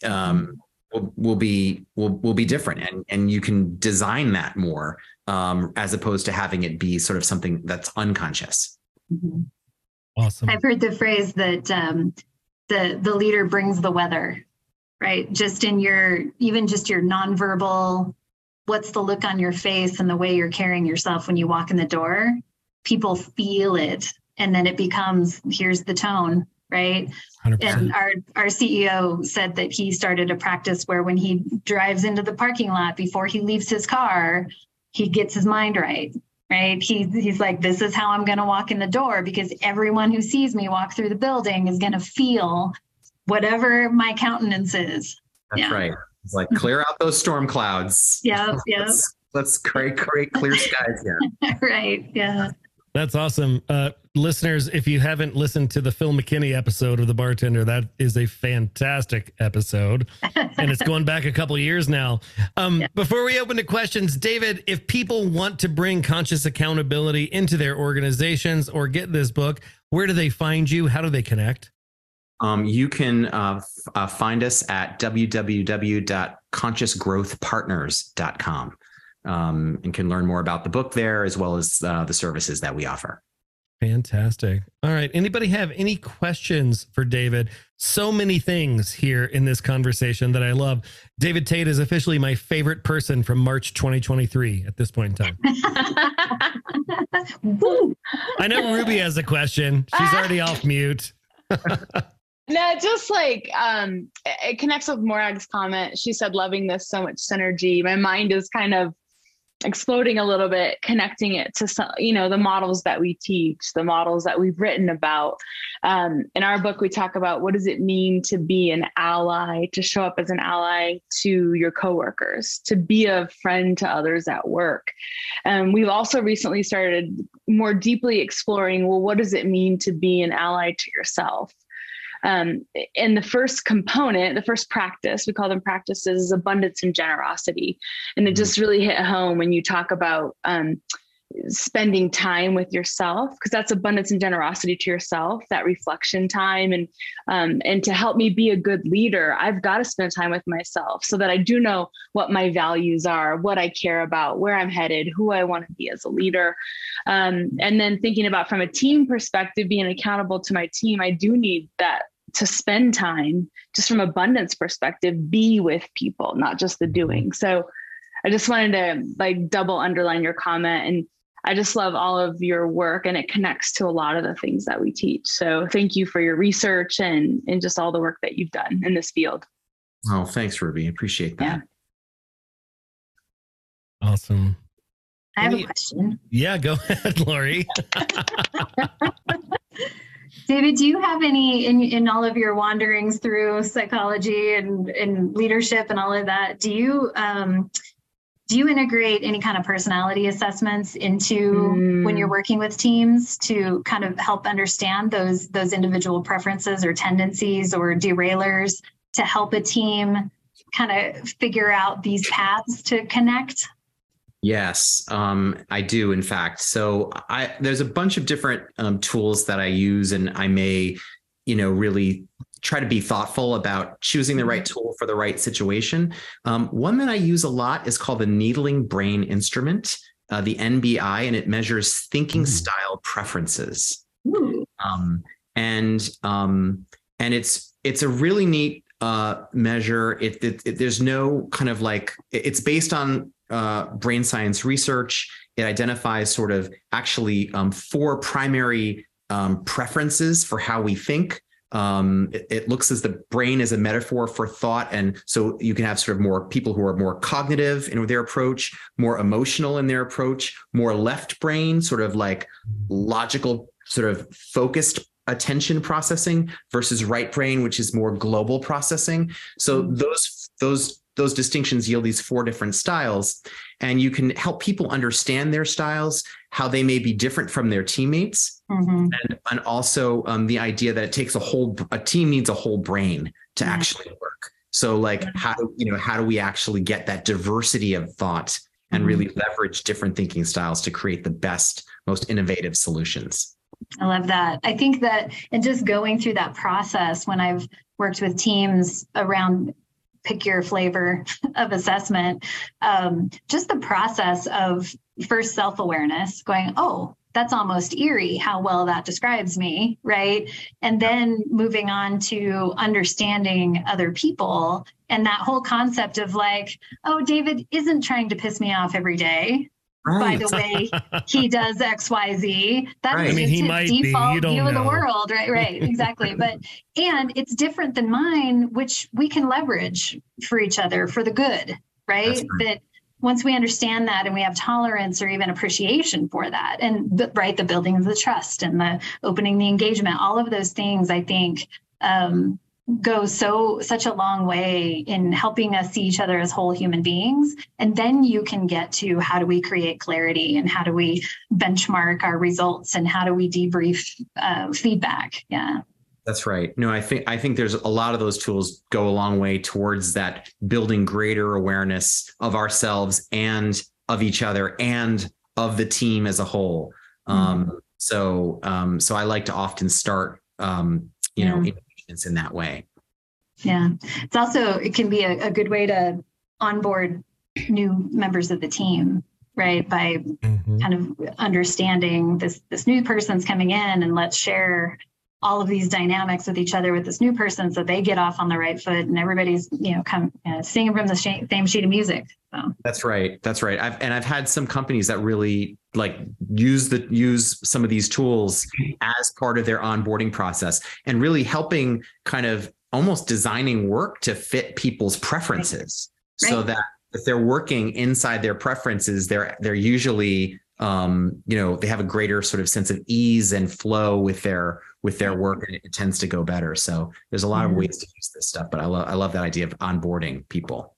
um, will, will be will will be different. And and you can design that more um, as opposed to having it be sort of something that's unconscious. Mm-hmm. awesome. I've heard the phrase that um, the the leader brings the weather right? Just in your even just your nonverbal what's the look on your face and the way you're carrying yourself when you walk in the door people feel it and then it becomes here's the tone right? 100%. and our our ceo said that he started a practice where when he drives into the parking lot before he leaves his car he gets his mind right right? He, he's like this is how i'm going to walk in the door because everyone who sees me walk through the building is going to feel whatever my countenance is. That's yeah. right. It's like clear out those storm clouds. Yeah yeah let's, let's create, create clear skies here. Right yeah that's awesome. Uh, listeners, if you haven't listened to the Phil McKinney episode of The Bartender, that is a fantastic episode. and it's going back a couple years now. Um, yeah. Before we open to questions, David, if people want to bring conscious accountability into their organizations or get this book, where do they find you? How do they connect? Um, you can uh, f- uh, find us at www.consciousgrowthpartners.com um, and can learn more about the book there as well as uh, the services that we offer. Fantastic. All right. Anybody have any questions for David? So many things here in this conversation that I love. David Tate is officially my favorite person from March 2023 at this point in time. I know Ruby has a question. She's already off mute. no, just like um, it connects with Morag's comment. She said, loving this so much synergy. My mind is kind of exploding a little bit connecting it to some you know the models that we teach the models that we've written about. Um, in our book we talk about what does it mean to be an ally to show up as an ally to your coworkers to be a friend to others at work. And we've also recently started more deeply exploring well what does it mean to be an ally to yourself um, and the first component, the first practice, we call them practices, is abundance and generosity. And it mm-hmm. just really hit home when you talk about um, spending time with yourself because that's abundance and generosity to yourself that reflection time. And um, and to help me be a good leader i've got to spend time with myself so that i do know what my values are what i care about where i'm headed who i want to be as a leader. Um, and then thinking about from a team perspective being accountable to my team i do need that to spend time just from abundance perspective be with people not just the doing. So i just wanted to like double underline your comment and i just love all of your work and it connects to a lot of the things that we teach so thank you for your research and and just all the work that you've done in this field oh thanks ruby appreciate that yeah. awesome I have a question. Yeah, go ahead, Lori. David, do you have any in, in all of your wanderings through psychology and, and leadership and all of that? Do you um, do you integrate any kind of personality assessments into mm. when you're working with teams to kind of help understand those those individual preferences or tendencies or derailers to help a team kind of figure out these paths to connect? Yes, um, I do. In fact, so I there's a bunch of different um, tools that I use, and I may, you know, really try to be thoughtful about choosing the right mm-hmm. tool for the right situation. Um, one that I use a lot is called the Neethling Brain Instrument, uh, the NBI, and it measures thinking mm. style preferences. Um, and um, and it's it's a really neat uh, measure. It, it, it, there's no kind of like it's based on uh, brain science research. It identifies sort of actually um, four primary um, preferences for how we think. Um, it, it, looks as the brain is a metaphor for thought. And so you can have sort of more people who are more cognitive in their approach, more emotional in their approach, more left brain, sort of like logical, sort of focused attention processing versus right brain, which is more global processing. So those those those distinctions yield these four different styles, and you can help people understand their styles, how they may be different from their teammates, Mhm. and and also um, the idea that it takes a whole a team needs a whole brain to Yeah. actually work. So like how do you know how do we actually get that diversity of thought and really leverage different thinking styles to create the best, most innovative solutions? I love that. I think that, and just going through that process when I've worked with teams around pick your flavor of assessment, um, just the process of first self awareness, going, oh, that's almost eerie how well that describes me, right? And then moving on to understanding other people and that whole concept of like, oh, David isn't trying to piss me off every day. By the way, he does X, Y, Z. That is Right. I mean, he his might default view of the world, right? Right, exactly. but and it's different than mine, which we can leverage for each other for the good, right? Right. That once we understand that and we have tolerance or even appreciation for that, and right, the building of the trust and the opening the engagement, all of those things, I think. Um, go so such a long way in helping us see each other as whole human beings and then you can get to how do we create clarity and how do we benchmark our results and how do we debrief uh, feedback yeah That's right. No, I think I think there's a lot of those tools go a long way towards that building greater awareness of ourselves and of each other and of the team as a whole. Um, so um, so I like to often start um, you know Yeah. Engagements in that way. yeah it's also it can be a, a good way to onboard new members of the team right by Mhm. kind of understanding this this new person's coming in and let's share all of these dynamics with each other with this new person so they get off on the right foot and everybody's you know come uh, singing from the same sheet of music so That's right. That's right. I've and I've had some companies that really like use the use some of these tools as part of their onboarding process and really helping kind of almost designing work to fit people's preferences so Right. that if they're working inside their preferences, they're they're usually um, you know, they have a greater sort of sense of ease and flow with their with their work and it tends to go better. So there's a lot of Mhm. ways to use this stuff, but I love I love that idea of onboarding people.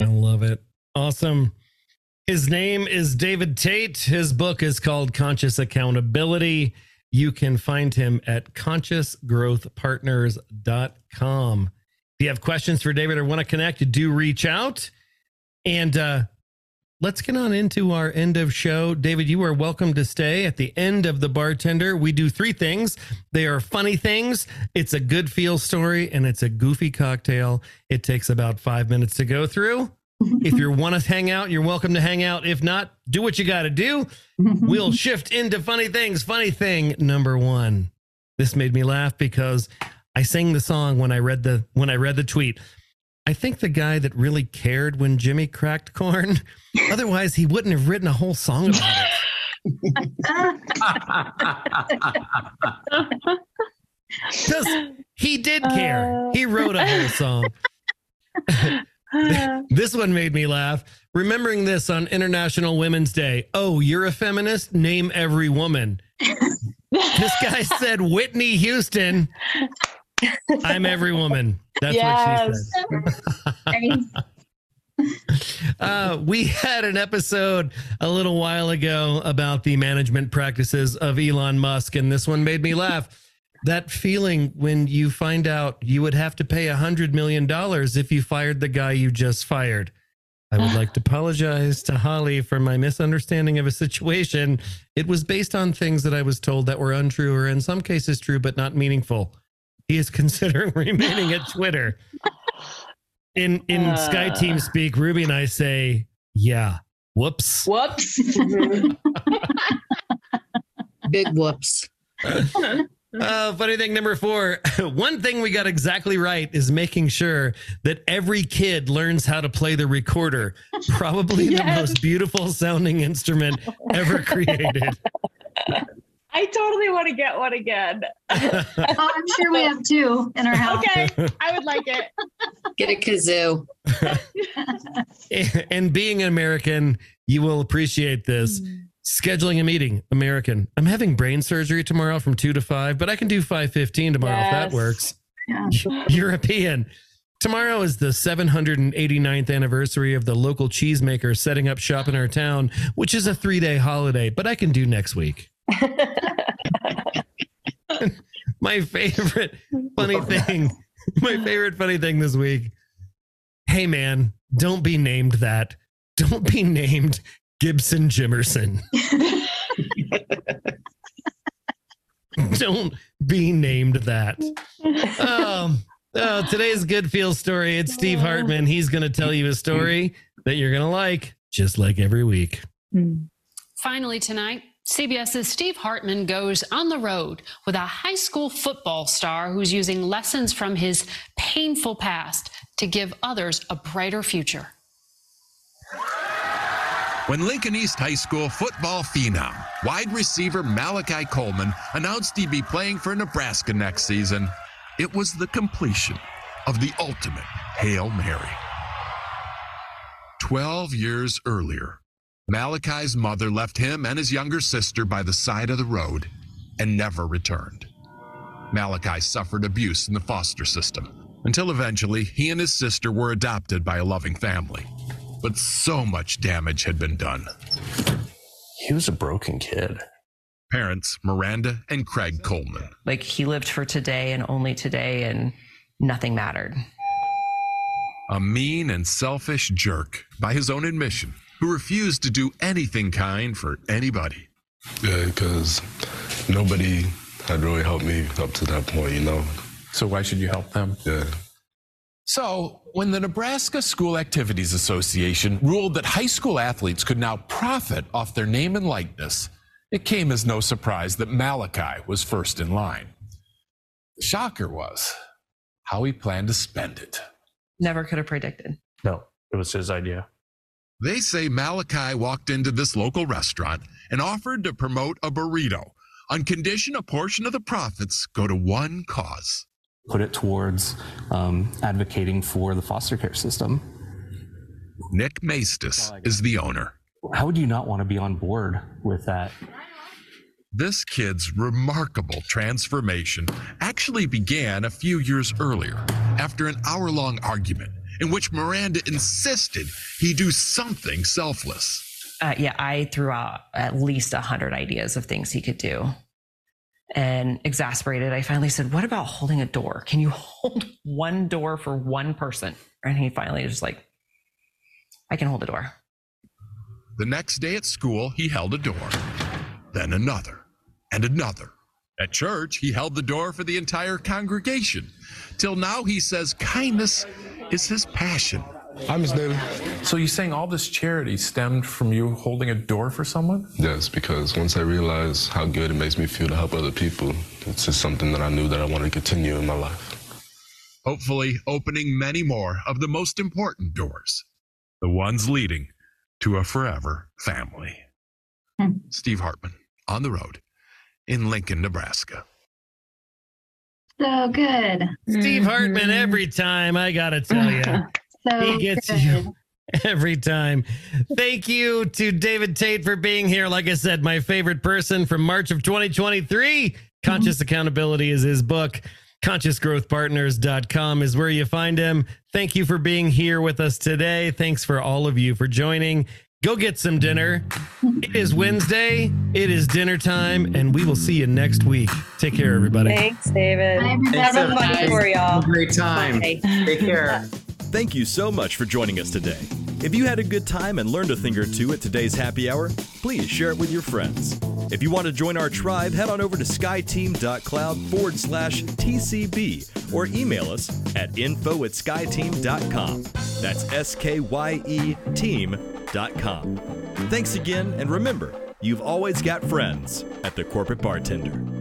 I love it. Awesome. His name is David Tate. His book is called Conscious Accountability. You can find him at consciousgrowthpartners.com. If you have questions for David or want to connect, do reach out. And uh, let's get on into our end of show. David, you are welcome to stay at the end of the bartender. We do three things. They are funny things. It's a good feel story and it's a goofy cocktail. It takes about five minutes to go through. If you want to hang out, you're welcome to hang out. If not, do what you got to do. We'll shift into funny things. Funny thing number one. This made me laugh because I sang the song when I read the when I read the tweet. I think the guy that really cared when Jimmy cracked corn. Otherwise, he wouldn't have written a whole song about it. Because he did care. He wrote a whole song. This one made me laugh. Remembering this on International Women's Day. Oh, you're a feminist? Name every woman. This guy said Whitney Houston. I'm every woman. That's what she said. Uh, we had an episode a little while ago about the management practices of Elon Musk, and this one made me laugh. That feeling when you find out you would have to pay a hundred million dollars if you fired the guy you just fired. I would like to apologize to Halli for my misunderstanding of a situation. It was based on things that I was told that were untrue or in some cases true, but not meaningful. He is considering remaining at Twitter. In in Uh. SkyeTeam speak, Ruby and I say, yeah. Whoops. Whoops. Big whoops. Uh, funny thing number four. One thing we got exactly right is making sure that every kid learns how to play the recorder. Probably the most beautiful sounding instrument ever created. I totally want to get one again. oh, i'm sure we have two in our house Okay, I would like it. Get a kazoo. and being an American, you will appreciate this. Scheduling a meeting, American. I'm having brain surgery tomorrow from 2 to 5, but I can do 5:15 tomorrow if that works. Yeah. European. Tomorrow is the 789th anniversary of the local cheesemaker setting up shop in our town, which is a 3-day holiday, but I can do next week. My favorite funny thing, my favorite funny thing this week. Hey man, don't be named that. Don't be named Gibson Jimerson. don't be named that. Um, oh, today's good feel story. It's Steve Hartman. He's going to tell you a story that you're going to like, just like every week. Finally, tonight, CBS's Steve Hartman goes on the road with a high school football star who's using lessons from his painful past to give others a brighter future. When Lincoln East High School football phenom, wide receiver Malachi Coleman announced he'd be playing for Nebraska next season, it was the completion of the ultimate Hail Mary. Twelve years earlier, Malachi's mother left him and his younger sister by the side of the road and never returned. Malachi suffered abuse in the foster system until eventually he and his sister were adopted by a loving family. But so much damage had been done. He was a broken kid. Parents Miranda and Craig Coleman. Like he lived for today and only today, and nothing mattered. A mean and selfish jerk, by his own admission, who refused to do anything kind for anybody. Yeah, because nobody had really helped me up to that point, you know? So why should you help them? Yeah. So, when the Nebraska School Activities Association ruled that high school athletes could now profit off their name and likeness, it came as no surprise that Malachi was first in line. The shocker was how he planned to spend it. Never could have predicted. No, it was his idea. They say Malachi walked into this local restaurant and offered to promote a burrito on condition a portion of the profits go to one cause. Put it towards um, advocating for the foster care system. Nick Maestas is the owner. How would you not want to be on board with that? This kid's remarkable transformation actually began a few years earlier after an hour long argument in which Miranda insisted he do something selfless. Uh, yeah, I threw out at least a hundred ideas of things he could do. And exasperated, I finally said, What about holding a door? Can you hold one door for one person? And he finally was like, I can hold a door. The next day at school, he held a door, then another, and another. At church, he held the door for the entire congregation. Till now, he says kindness is his passion. Hi, Miss Daly. So you're saying all this charity stemmed from you holding a door for someone? Yes, because once I realized how good it makes me feel to help other people, it's just something that I knew that I wanted to continue in my life. Hopefully, opening many more of the most important doors, the ones leading to a forever family. Hmm. Steve Hartman on the road in Lincoln, Nebraska. So good. Steve mm-hmm. Hartman, every time, I got to tell you. So He gets good. you every time. Thank you to David Tate for being here. Like I said, my favorite person from March of 2023. Conscious mm-hmm. Accountability is his book. ConsciousGrowthPartners.com is where you find him. Thank you for being here with us today. Thanks for all of you for joining. Go get some dinner. It is Wednesday. It is dinner time, and we will see you next week. Take care, everybody. Thanks, David. Bye, everybody. Have a Thanks, fun for y'all. Great time. Bye. Take care. Thank you so much for joining us today. If you had a good time and learned a thing or two at today's happy hour, please share it with your friends. If you want to join our tribe, head on over to skyeteam.cloud forward slash TCB or email us at info at skyeteam.com. That's S K Y E team.com. Thanks again, and remember, you've always got friends at the Corporate Bartender.